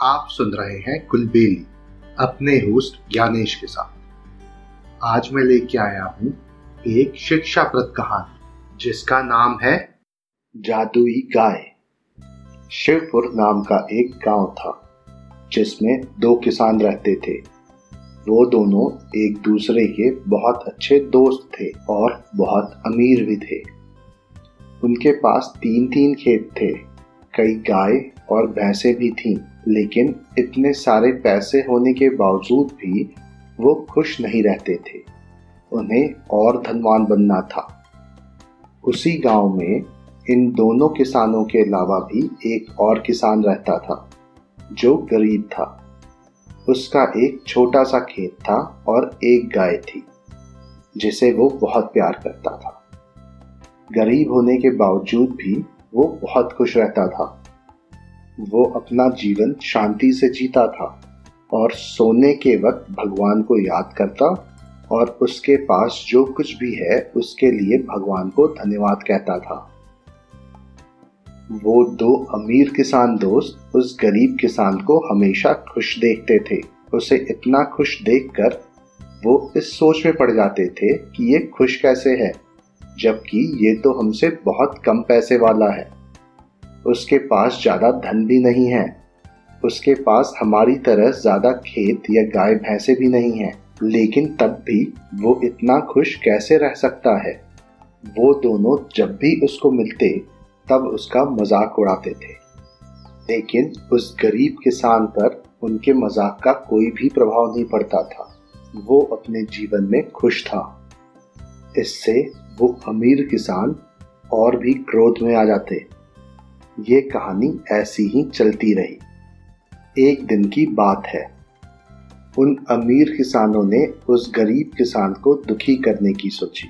आप सुन रहे हैं कुलबेली अपने होस्ट ज्ञानेश के साथ। आज मैं लेके आया हूँ एक शिक्षाप्रद कहानी जिसका नाम है जादुई गाय। शिवपुर नाम का एक गाँव था जिसमें दो किसान रहते थे। वो दोनों एक दूसरे के बहुत अच्छे दोस्त थे और बहुत अमीर भी थे। उनके पास तीन तीन खेत थे कई गाय और भैंसे भी थीं, लेकिन इतने सारे पैसे होने के बावजूद भी वो खुश नहीं रहते थे। उन्हें और धनवान बनना था। उसी गाँव में इन दोनों किसानों के अलावा भी एक और किसान रहता था, जो गरीब था। उसका एक छोटा सा खेत था और एक गाय थी, जिसे वो बहुत प्यार करता था। गरीब होने के बावजूद भी वो बहुत खुश रहता था। वो अपना जीवन शांति से जीता था और सोने के वक्त भगवान को याद करता और उसके पास जो कुछ भी है, उसके लिए भगवान को धन्यवाद कहता था। वो दो अमीर किसान दोस्त उस गरीब किसान को हमेशा खुश देखते थे। उसे इतना खुश देखकर वो इस सोच में पड़ जाते थे कि ये खुश कैसे है, जबकि ये तो हमसे बहुत कम पैसे वाला है। उसके पास ज़्यादा धन भी नहीं है। उसके पास हमारी तरह ज़्यादा खेत या गाय भैंसे भी नहीं है, लेकिन तब भी वो इतना खुश कैसे रह सकता है? वो दोनों जब भी उसको मिलते, तब उसका मज़ाक उड़ाते थे। लेकिन उस गरीब किसान पर उनके मज़ाक का कोई भी प्रभाव नहीं पड़ता था। वो अपने जीवन में खुश था। इससे वो अमीर किसान और भी क्रोध में आ जाते। ये कहानी ऐसी ही चलती रही। एक दिन की बात है। उन अमीर किसानों ने उस गरीब किसान को दुखी करने की सोची।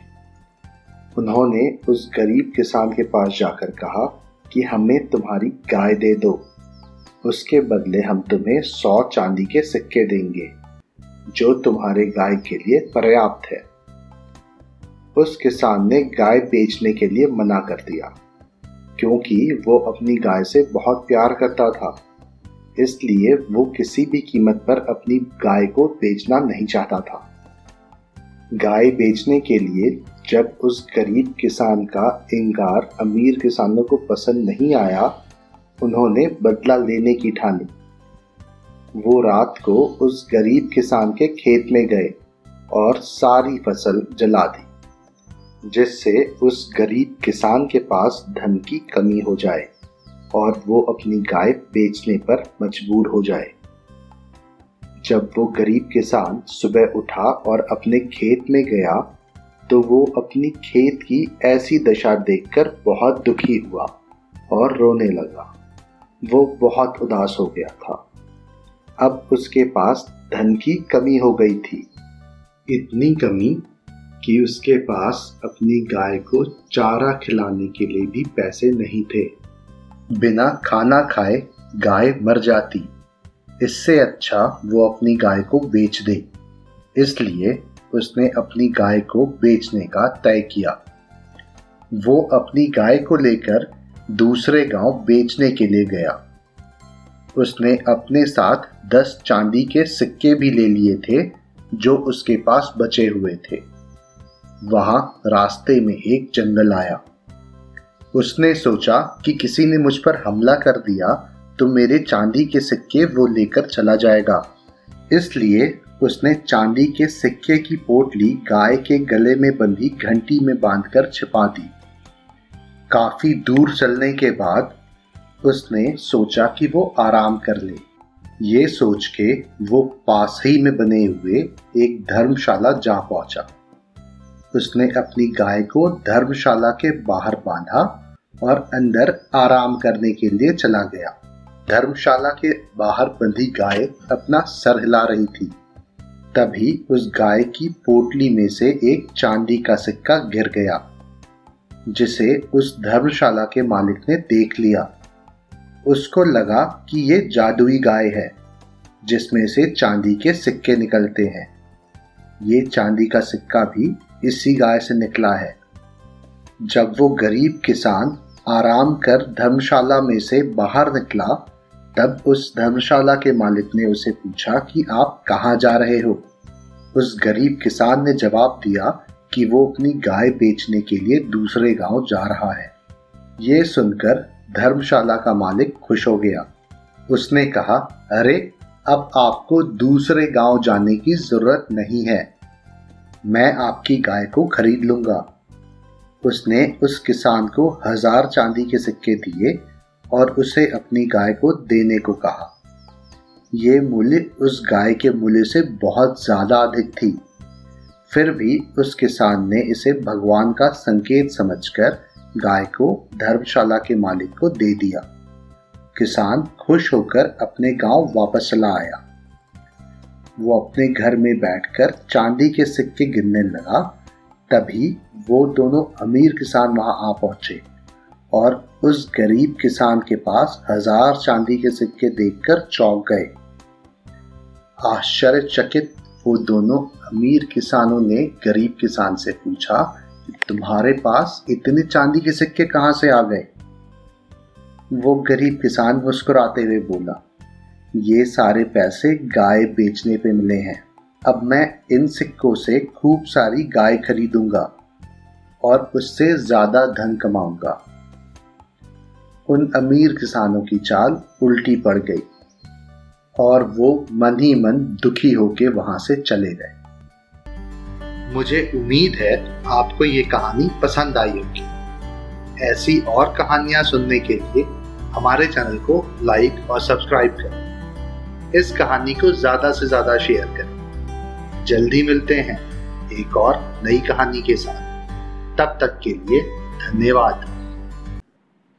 उन्होंने उस गरीब किसान के पास जाकर कहा कि हमें तुम्हारी गाय दे दो। उसके बदले हम तुम्हें सौ चांदी के सिक्के देंगे, जो तुम्हारे गाय के लिए पर्याप्त है। उस किसान ने गाय बेचने के लिए मना कर दिया। क्योंकि वो अपनी गाय से बहुत प्यार करता था। इसलिए वो किसी भी कीमत पर अपनी गाय को बेचना नहीं चाहता था। गाय बेचने के लिए जब उस गरीब किसान का इंकार अमीर किसानों को पसंद नहीं आया, उन्होंने बदला लेने की ठानी। वो रात को उस गरीब किसान के खेत में गए और सारी फ़सल जला दी। जिससे उस गरीब किसान के पास धन की कमी हो जाए और वो अपनी गाय बेचने पर मजबूर हो जाए। जब वो गरीब किसान सुबह उठा और अपने खेत में गया तो वो अपनी खेत की ऐसी दशा देखकर बहुत दुखी हुआ और रोने लगा। वो बहुत उदास हो गया था। अब उसके पास धन की कमी हो गई थी। इतनी कमी कि उसके पास अपनी गाय को चारा खिलाने के लिए भी पैसे नहीं थे। बिना खाना खाए गाय मर जाती। इससे अच्छा वो अपनी गाय को बेच दे। इसलिए उसने अपनी गाय को बेचने का तय किया। वो अपनी गाय को लेकर दूसरे गाँव बेचने के लिए गया। उसने अपने साथ दस चांदी के सिक्के भी ले लिए थे, जो उसके पास बचे हुए थे। वहाँ रास्ते में एक जंगल आया। उसने सोचा कि किसी ने मुझ पर हमला कर दिया तो मेरे चांदी के सिक्के वो लेकर चला जाएगा। इसलिए उसने चांदी के सिक्के की पोटली गाय के गले में बंधी घंटी में बांधकर छिपा दी। काफ़ी दूर चलने के बाद उसने सोचा कि वो आराम कर ले। ये सोच के वो पास ही में बने हुए एक धर्मशाला जा पहुँचा। उसने अपनी गाय को धर्मशाला के बाहर बांधा और अंदर आराम करने के लिए चला गया। धर्मशाला के बाहर बंधी गाय अपना सर हिला रही थी। तभी उस गाय की पोटली में से एक चांदी का सिक्का गिर गया, जिसे उस धर्मशाला के मालिक ने देख लिया। उसको लगा कि ये जादुई गाय है, जिसमें से चांदी के सिक्के निकलते हैं। ये चांदी का सिक्का भी इसी गाय से निकला है। जब वो गरीब किसान आराम कर धर्मशाला में से बाहर निकला, तब उस धर्मशाला के मालिक ने उसे पूछा कि आप कहाँ जा रहे हो? उस गरीब किसान ने जवाब दिया कि वो अपनी गाय बेचने के लिए दूसरे गाँव जा रहा है। ये सुनकर धर्मशाला का मालिक खुश हो गया। उसने कहा, अरे, अब आपको दूसरे गाँव जाने की ज़रूरत नहीं है। मैं आपकी गाय को खरीद लूँगा। उसने उस किसान को हज़ार चांदी के सिक्के दिए और उसे अपनी गाय को देने को कहा। ये मूल्य उस गाय के मूल्य से बहुत ज़्यादा अधिक थी। फिर भी उस किसान ने इसे भगवान का संकेत समझकर गाय को धर्मशाला के मालिक को दे दिया। किसान खुश होकर अपने गाँव वापस चला आया। वो अपने घर में बैठकर चांदी के सिक्के गिनने लगा। तभी वो दोनों अमीर किसान वहाँ आ पहुँचे और उस गरीब किसान के पास हज़ार चांदी के सिक्के देखकर चौंक गए। आश्चर्यचकित वो दोनों अमीर किसानों ने गरीब किसान से पूछा कि तुम्हारे पास इतने चांदी के सिक्के कहाँ से आ गए? वो गरीब किसान मुस्कुराते हुए बोला ये सारे पैसे गाय बेचने पे मिले हैं। अब मैं इन सिक्कों से खूब सारी गाय खरीदूँगा और उससे ज़्यादा धन कमाऊँगा। उन अमीर किसानों की चाल उल्टी पड़ गई और वो मन ही मन दुखी होके वहाँ से चले गए। मुझे उम्मीद है आपको ये कहानी पसंद आई होगी। ऐसी और कहानियाँ सुनने के लिए हमारे चैनल को लाइक और सब्सक्राइब करें। इस कहानी को ज़्यादा से ज़्यादा शेयर करें। जल्दी मिलते हैं एक और नई कहानी के साथ। तब तक के लिए धन्यवाद।